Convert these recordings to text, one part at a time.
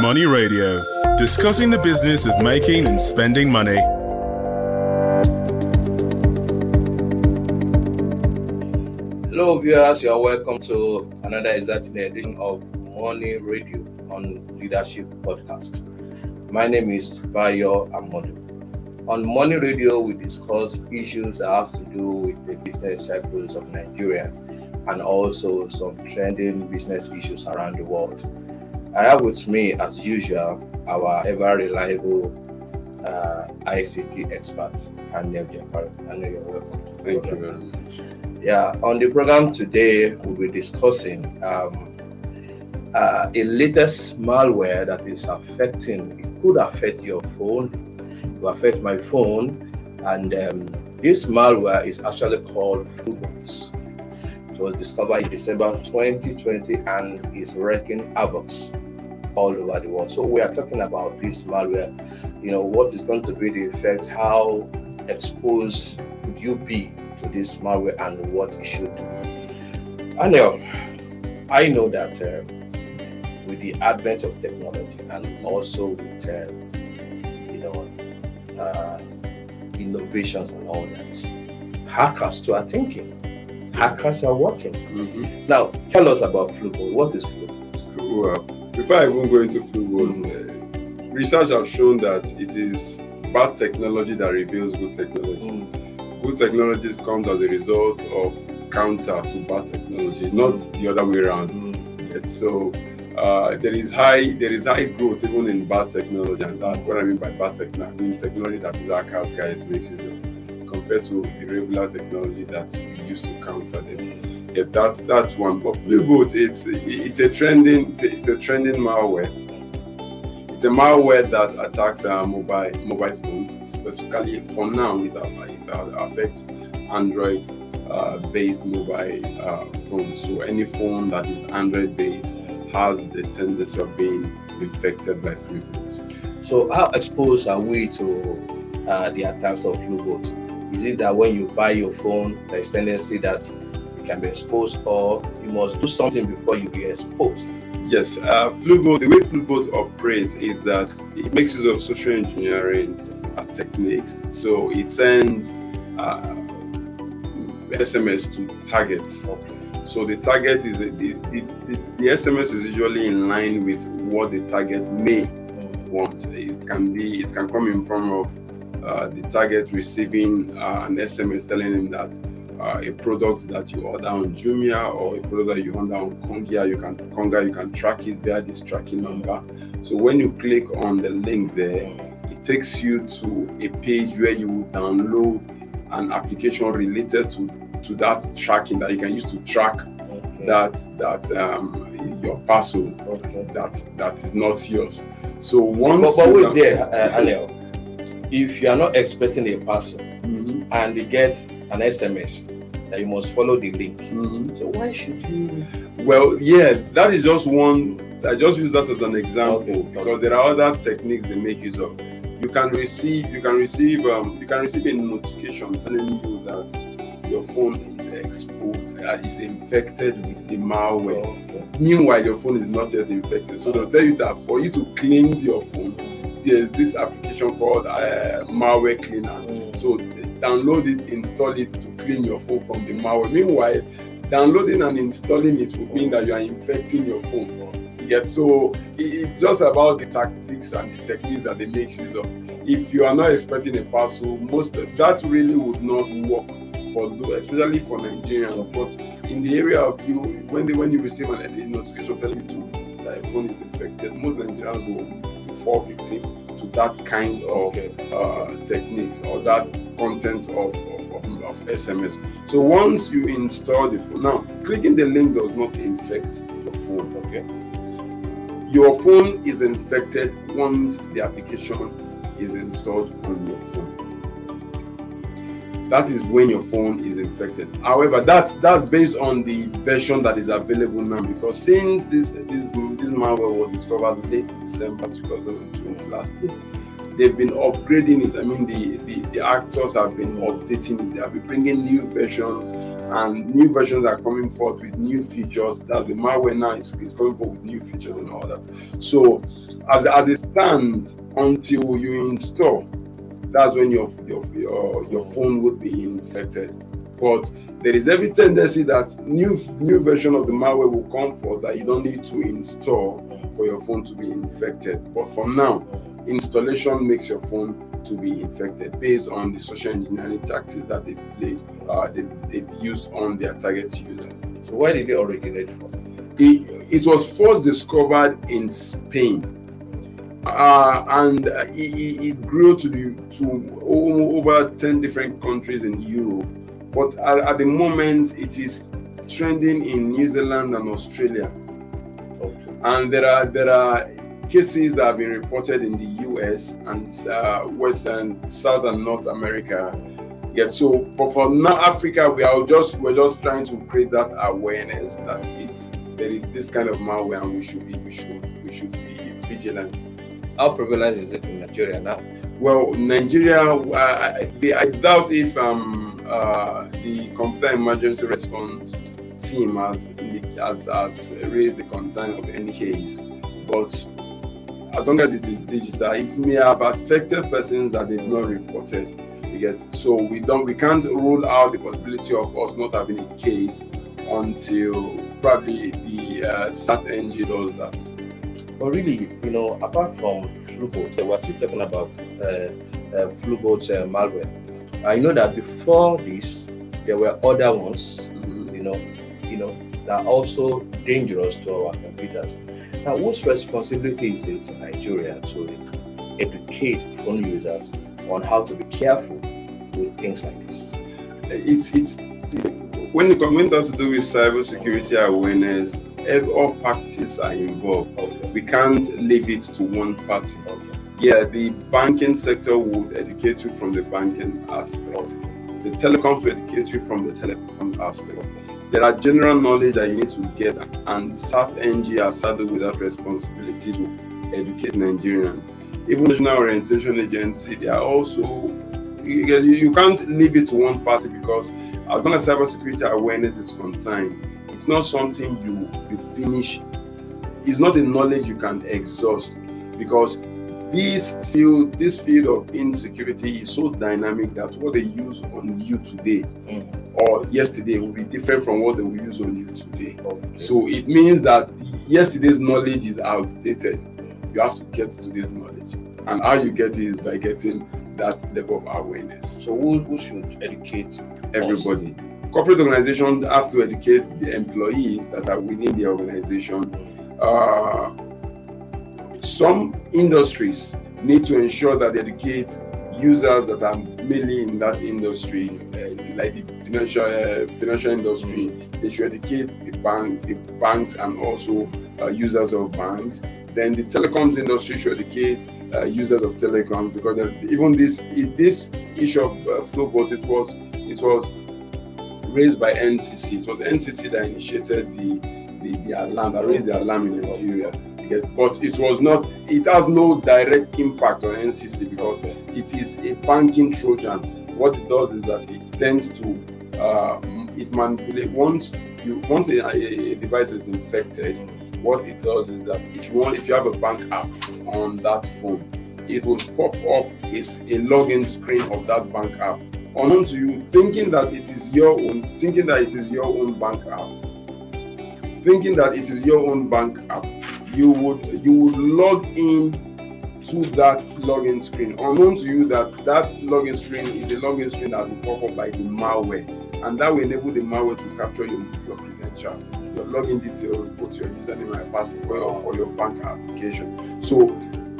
Money Radio, discussing the business of making and spending money. Hello, viewers. You are welcome to another exciting edition of Money Radio on Leadership Podcast. My name is Bayo Amodu. On Money Radio, we discuss issues that have to do with the business cycles of Nigeria and also some trending business issues around the world. I have with me, as usual, our ever reliable uh, ICT expert, Anil Japar. Anil, you're welcome. Thank you very much. Yeah, on the program today, we'll be discussing um, uh, a latest malware that is affecting, it could affect your phone, it affect my phone, and um, this malware is actually called Flubots. It was discovered in December 2020 and is wreaking havoc all over the world. So we are talking about this malware. You know, what is going to be the effect? How exposed would you be to this malware and what you should do? Anil, I know that uh, with the advent of technology and also with uh, you know uh, innovations and all that, hackers too are thinking. Hackers are working. Mhm. Now, tell us about Flubot. What is Flubot? Well, before I even go into flu uh, research have shown that it is bad technology that reveals good technology. Good technologies comes as a result of counter to bad technology, not the other way around. Yet. So uh, there is high there is high growth even in bad technology, and that's what I mean by bad technology. I mean technology that is archive guys makes use of compared to the regular technology that we used to counter them. Yeah, that's that's one. But Flubot, it's it's a trending it's a, trending malware. It's a malware that attacks uh, mobile mobile phones. Specifically, for now, it, affects Android uh, based mobile uh, phones. So any phone that is Android based has the tendency of being infected by Flubot. So, how exposed are we to uh, the attacks of Flubot? Is it that when you buy your phone, there is tendency that you can be exposed, or you must do something before you be exposed? Yes, uh, Flubot, the way Flubot operates is that it makes use of social engineering uh, techniques. So it sends uh, SMS to targets. Okay. So the target is the, the, the, the SMS is usually in line with what the target may want. It can be it can come in form of uh, the target receiving uh, an SMS telling him that uh, a product that you order on Jumia or a product that you order on Konga, you can Konga, you can track it via this tracking number. So when you click on the link there, it takes you to a page where you will download an application related to to that tracking that you can use to track Okay. that that um, your parcel Okay. that that is not yours. So But, once but you wait there, uh. If you are not expecting a parcel Mhm, and you get an SMS that you must follow the link, mhm. so why should you? Well, yeah, that is just one. I just use that as an example Okay, because there are other techniques they make use of. You can receive, you can receive, um, you can receive a notification telling you that your phone is exposed, uh, is infected with the malware. Okay. Meanwhile, your phone is not yet infected. So they'll tell you that for you to cleanse your phone, there's this application called uh, Malware Cleaner. So download it, install it to clean your phone from the malware. Meanwhile, downloading and installing it would mean that you are infecting your phone. Yet, so it's just about the tactics and the techniques that they make use of. If you are not expecting a parcel, most that really would not work for especially for Nigerians. But in the area of you, when they when you receive an, notification telling you to, that your phone is infected, most Nigerians will fall victim to that kind of Okay. uh, techniques or that content of, of, of, of SMS. So once you install the phone, now clicking the link does not infect your phone. Okay. Your phone is infected once the application is installed on your phone. That is when your phone is infected. However, that's that's based on the version that is available now because since this this this malware was discovered late December 2020 last year, they've been upgrading it. I mean, the, the, the actors have been updating it. They have been bringing new versions and new versions are coming forth with new features. That the malware now is, is coming forth with new features and all that. So, as as it stands, until you install, that's when your your your, your phone would be infected. But there is every tendency that new new version of the malware will come for that you don't need to install for your phone to be infected. But for now, installation makes your phone to be infected based on the social engineering tactics that they've played, uh, they, they've used on their target users. So where did it originate from? It, it was first discovered in Spain. Uh, and it, it, grew to the to over 10 different countries in Europe. But at, at the moment, it is trending in New Zealand and Australia. Okay. And there are there are cases that have been reported in the US and uh, Western, South and North America. Yeah, so but for now Africa, we are just we're just trying to create that awareness that it's there is this kind of malware and we should be we should we should be vigilant. How prevalent is it in Nigeria now? Well, Nigeria, uh, I, doubt if um, uh, the computer emergency response team has, has, has raised the concern of any case, but as long as it is digital, it may have affected persons that they've not reported. Get so we don't we can't rule out the possibility of us not having a case until probably the uh, CERT-NG does that. But really, you know, apart from Flubot, we're still talking about uh, uh, Flubot uh, malware. I know that before this, there were other ones, you know, you know, that are also dangerous to our computers. Now, whose responsibility is it in Nigeria to educate phone users on how to be careful with things like this? It's it's when it, has to do with cybersecurity awareness, all parties are involved. We can't leave it to one party. Yeah, the banking sector would educate you from the banking aspect. The telecoms will educate you from the telecom aspect there are general knowledge that you need to get, and CERT-NG are saddled with that responsibility to educate Nigerians. Even National Orientation Agency, they are also you, you can't leave it to one party because as long as cybersecurity awareness is concerned, it's not something you you finish. It's not a knowledge you can exhaust because this field this field of insecurity is so dynamic that what they use on you today mm or yesterday will be different from what they will use on you today. Okay. So it means that yesterday's knowledge is outdated. You have to get to this knowledge. And how you get it is by getting that level of awareness. So who, who should educate everybody? Us? Corporate organizations have to educate the employees that are within the organization. Uh, some industries need to ensure that they educate users that are mainly in that industry, uh, like the financial uh, financial industry, they should educate the bank, the banks, and also uh, users of banks. Then the telecoms industry should educate uh, users of telecoms because even this this issue of uh, Flubot, it was it was raised by NCC. It was NCC that initiated the the, the alarm, that raised the alarm in Nigeria. But it was not it has no direct impact on ncc because it is a banking trojan. What it does is that it tends to uh, it manipulate once you once a, a, device is infected what it does is that if you want if you have a bank app on that phone it will pop up is a login screen of that bank app unknown to you thinking that it is your own thinking that it is your own bank app. Thinking that it is your own bank app you would you would log in to that login screen. Unknown to you that that login screen is a login screen that will pop up by the malware and that will enable the malware to capture your, your credential your login details both your username and password for your, for your bank application. So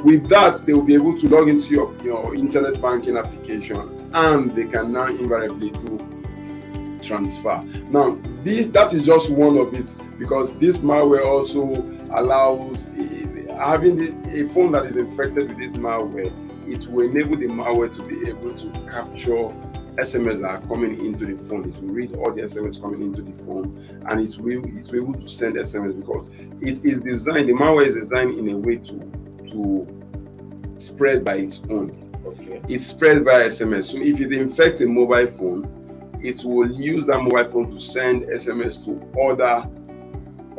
with that they will be able to log into your, your internet banking application and they can now invariably do transfer now this that is just one of it because this malware also allows having a phone that is infected with this malware it will enable the malware to be able to capture SMS that are coming into the phone. It will read all the SMS coming into the phone and it will it will able to send SMS because it is designed, the malware is designed in a way to to spread by its own. Okay. It's spread by SMS. So if it infects a mobile phone, it will use that mobile phone to send SMS to other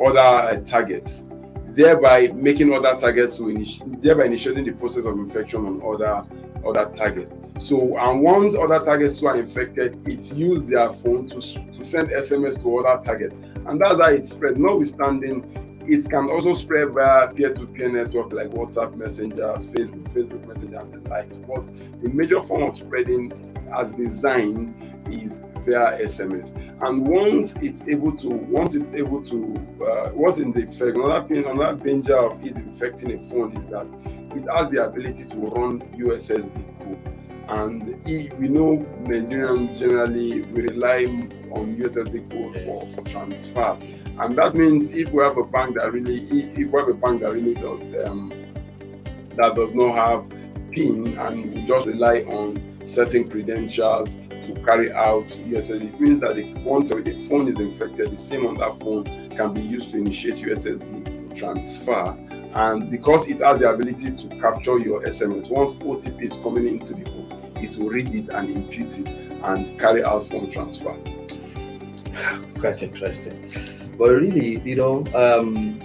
other uh, targets, thereby making other targets to initi- thereby initiating the process of infection on other other targets. So, and once other targets who are infected, it used their phone to, to send SMS to other targets, and that's how it spread. Notwithstanding, it can also spread via peer-to-peer network like WhatsApp Messenger, Facebook, Facebook Messenger, and the likes. But the major form of spreading, as designed, is via SMS. And once it's able to, once it's able to, uh, once in the effect, another thing, another danger of it infecting a phone is that it has the ability to run USSD code. And we know Nigerians generally we rely on USSD code for, for transfers. And that means if we have a bank that really, if we have a bank that really does, um, that does not have PIN and we just rely on certain credentials to carry out USSD, it means that the, once a phone is infected, the same on that phone can be used to initiate USSD transfer and because it has the ability to capture your SMS, once OTP is coming into the phone, it to read it and impute it and carry out phone transfer. Quite interesting. But really, you know, um,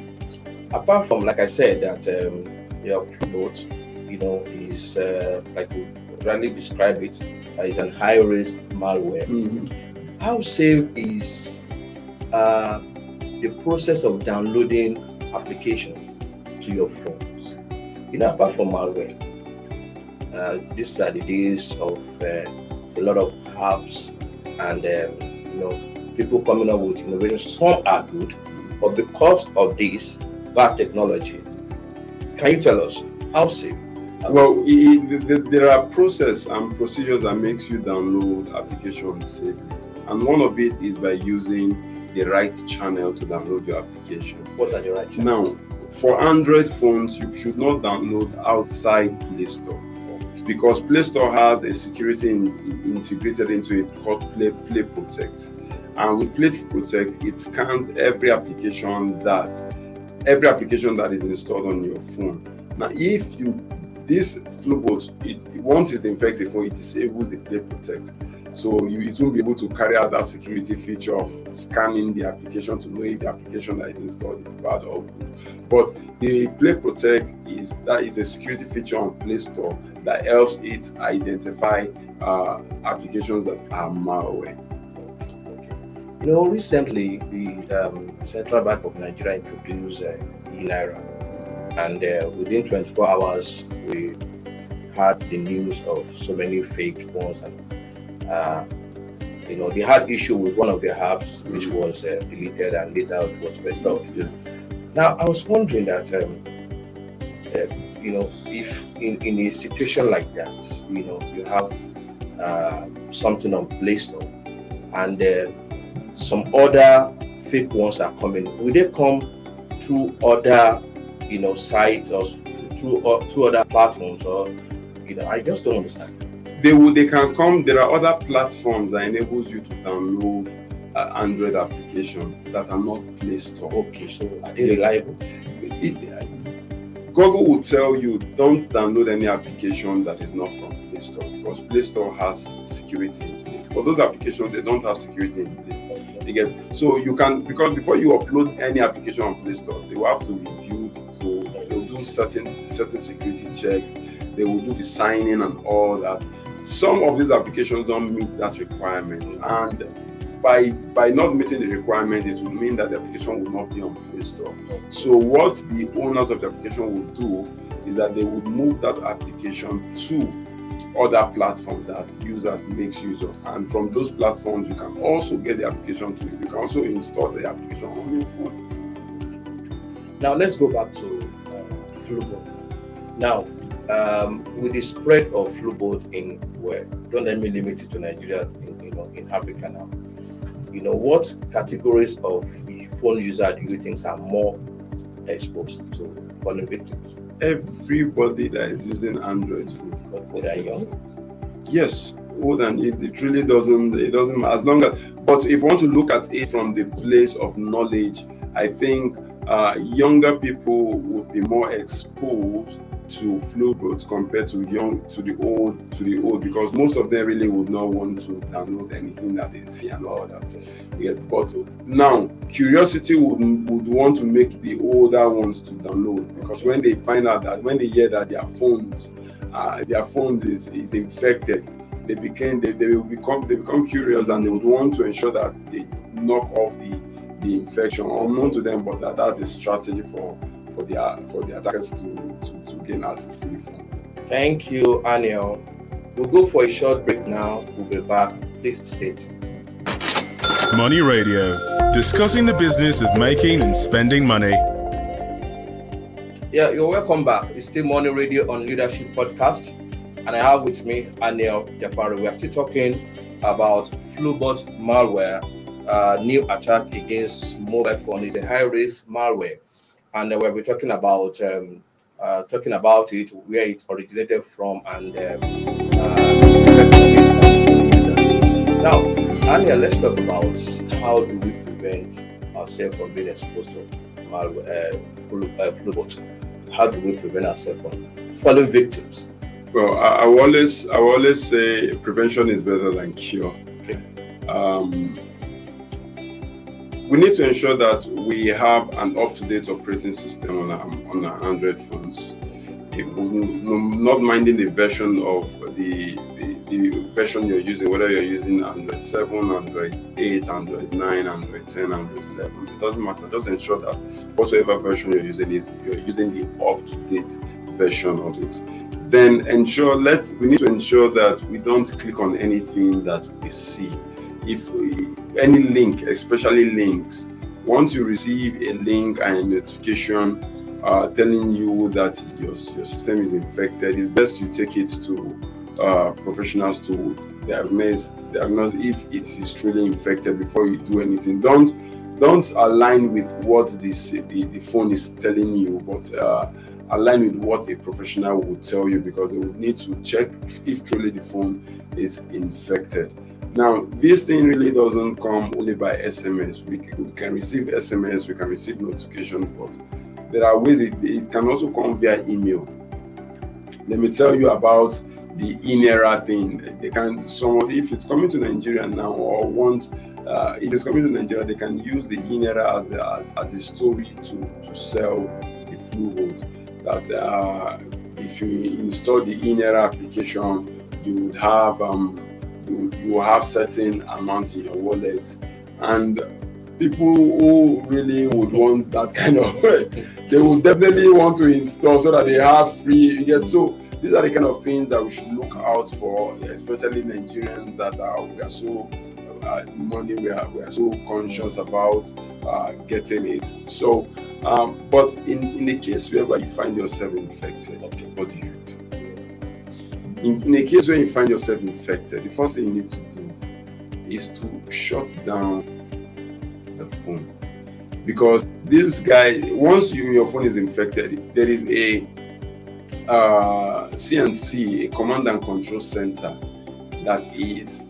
apart from, like I said, that um, your note, you know, is uh, like we rightly describe it, uh, is an high risk malware. Mm-hmm. How safe is uh, the process of downloading applications? to your phones. You know, apart from malware, uh, these are the days of uh, a lot of apps and um, you know people coming up with innovations. Some are good, but because of this bad technology, can you tell us how safe? Well, it, there are process and procedures that makes you download applications safely, and one of it is by using the right channel to download your applications. What are the right channels? Now, for Android phones, you should not download outside Play Store because Play Store has a security in, integrated into it called Play Play Protect. And with Play Protect, it scans every application that every application that is installed on your phone. Now, if you this Flubot, it, once it infects the phone, it disables the Play Protect. So you, it won't be able to carry out that security feature of scanning the application to know if the application that is installed is bad or good. But the Play Protect is that is a security feature on Play Store that helps it identify uh, applications that are malware. You know, recently the um, Central Bank of Nigeria introduced uh, e-naira, and uh, within 24 hours we had the news of so many fake ones and uh, you know, they had issue with one of the apps, which mm. was uh, deleted and later it was restored. Now, I was wondering that, um, uh, you know, if in, in a situation like that, you know, you have uh, something on Play Store and uh, some other fake ones are coming, will they come through other, you know, sites or through, uh, through other platforms or, you know, I just don't understand. They will they can come there are other platforms that enables you to download uh, android applications that are not play store. Okay so are they reliable? It, google will tell you don't download any application that is not from play store because play store has security but those applications they don't have security in place. You get so you can because before you upload any application on play store they will have to review do certain certain security checks. They will do the signing and all that. Some of these applications don't meet that requirement. And by by not meeting the requirement it will mean that the application will not be on play store. So what the owners of the application will do is that they would move that application to other platforms that users makes use of. And from those platforms you can also get the application to you can also install the application on your phone. Now let's go back to now um, with the spread of Flubot in where don't let me limit it to Nigeria, in, you know, in Africa now. You know, what categories of phone user do you think are more exposed to falling victims? Everybody that is using Android phone. But they are young. Yes, old and it, it really doesn't it doesn't as long as but if you want to look at it from the place of knowledge, I think uh, younger people would be more exposed to Flubot compared to young to the old to the old because most of them really would not want to download anything that they see and all that. Yeah, but now curiosity would would want to make the older ones to download because when they find out that when they hear that their phones uh, their phone is, is infected, they became they, they will become they become curious and they would want to ensure that they knock off the the infection unknown to them, but that that's a strategy for for the for the attackers to, to, to gain access to the phone. Thank you, Aniel. We'll go for a short break now. We'll be back. Please state. Money Radio, discussing the business of making and spending money. Yeah, you're welcome back. It's still Money Radio on Leadership Podcast, and I have with me Aniel Jafari. We are still talking about Flubot malware, uh, new attack against mobile phone. is a high risk malware and uh, we'll be talking about um, uh, talking about it, where it originated from, and um, uh, Now, Anya, let's talk about how do we prevent ourselves from being exposed to malware, uh, flu, uh, flu How do we prevent ourselves from falling victims? Well, I, I always I always say prevention is better than cure. Okay. Um, we need to ensure that we have an up-to-date operating system on our, on our Android phones. Eh, not minding the version of the, the, the, version you're using, whether you're using Android 7, Android 8, Android 9, Android 10, Android 11. It doesn't matter. Just ensure that whatever version you're using is you're using the up-to-date version of it. Then ensure let we need to ensure that we don't click on anything that we see if any link, especially links, once you receive a link and a notification uh, telling you that your, your system is infected, it's best you take it to uh, professionals to diagnose diagnose if it is truly infected before you do anything. Don't don't align with what this the, the phone is telling you, but uh, align with what a professional would tell you because they would need to check if truly the phone is infected. Now, this thing really doesn't come only by SMS. We can, receive SMS, we can receive notifications, but there are ways it, it can also come via email. Let me tell you about the e-naira thing. They can somebody if it's coming to Nigeria now or want uh, if it's coming to Nigeria, they can use the e-naira as a, as, as a story to to sell the Flubot. That uh, if you install the e-naira application, you would have um, you, you have certain amount in your wallet and people who really would want that kind of they would definitely want to install so that they have free yet so these are the kind of things that we should look out for especially nigerians that are we are so uh, money we are, we are so conscious about uh, getting it. So um, but in in the case where you find yourself infected okay, what do you in, in a case where you find yourself infected, the first thing you need to do is to shut down the phone. Because this guy, once you, your phone is infected, there is a uh, CNC, a command and control center that is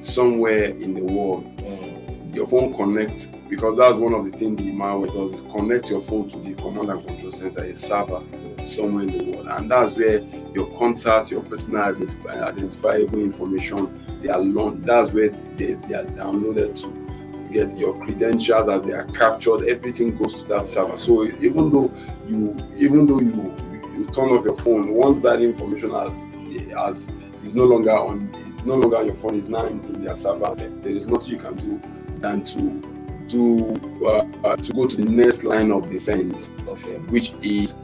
somewhere in the world. Mm. Your phone connects because that's one of the things the malware does is connect your phone to the command and control center, a server somewhere in the world, and that's where your contact, your personal identifiable information, they are long. That's where they, they are downloaded to get your credentials as they are captured. Everything goes to that server. So even though you, even though you you turn off your phone, once that information has has is no longer on, no longer on your phone, is now in, in their server. There is nothing you can do than to to uh, to go to the next line of defense, okay. which is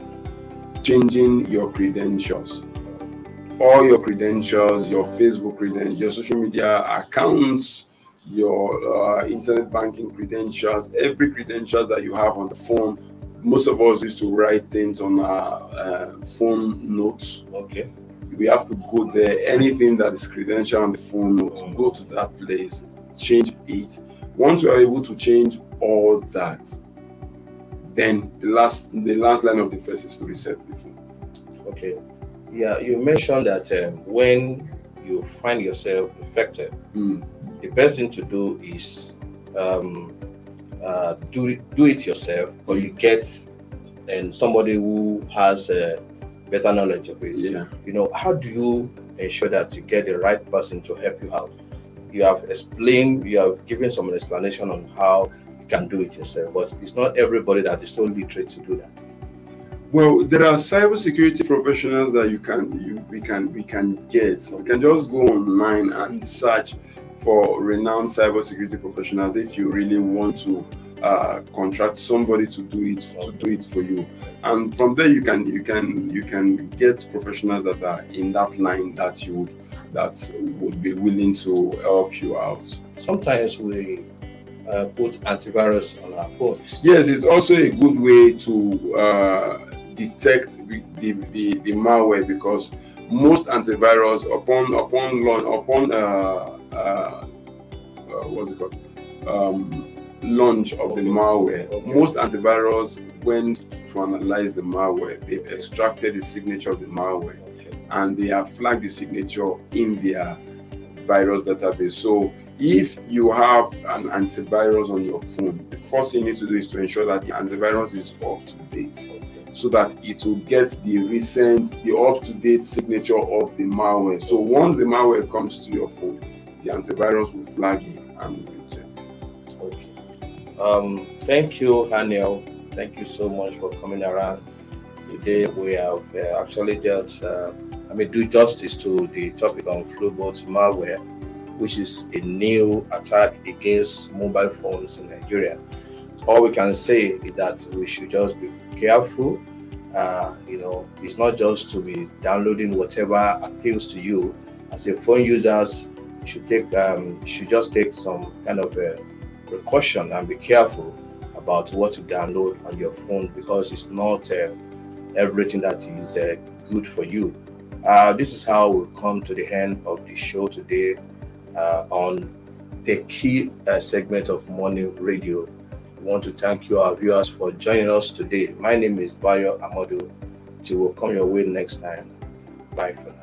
changing your credentials. All your credentials, your Facebook credentials, your social media accounts, your uh, internet banking credentials, every credentials that you have on the phone. Most of us used to write things on our uh, phone notes. Okay. We have to go there. Anything that is credential on the phone notes, go to that place, change it. Once you are able to change all that, then the last the last line of defense is to reset the phone. Okay. Yeah, you mentioned that um, when you find yourself infected, mm. the best thing to do is um, uh, do it, do it yourself, or you get and somebody who has a better knowledge of it. Yeah. You know, how do you ensure that you get the right person to help you out? You have explained, you have given some explanation on how you can do it yourself, but it's not everybody that is so literate to do that. Well, there are cybersecurity professionals that you can you, we can we can get. We can just go online and search for renowned cybersecurity professionals if you really want to uh, contract somebody to do it to do it for you. And from there you can you can you can get professionals that are in that line that you would that would be willing to help you out. Sometimes we uh, put antivirus on our phones. Yes, it's also a good way to uh, detect the, the, the, malware because most antivirus upon upon launch upon uh, uh, uh, what's it called um, launch of the malware, most antivirus went to analyze the malware. They've extracted the signature of the malware and they have flagged the signature in their virus database. So if you have an antivirus on your phone, the first thing you need to do is to ensure that the antivirus is up to date so that it will get the recent, the up-to-date signature of the malware. So once the malware comes to your phone, the antivirus will flag it and reject it. Okay. Um, thank you, Haniel. Thank you so much for coming around. Today we have uh, actually dealt, uh, I mean, do justice to the topic on Flubot malware, which is a new attack against mobile phones in Nigeria. All we can say is that we should just be careful. Uh, you know, it's not just to be downloading whatever appeals to you. As a phone users, should take um, should just take some kind of a precaution and be careful about what to download on your phone because it's not uh, everything that is uh, good for you. Uh, this is how we come to the end of the show today uh, on the key uh, segment of Money Radio we want to thank you, our viewers, for joining us today. My name is Bayo Amadu. Till we'll come your way next time. Bye for now.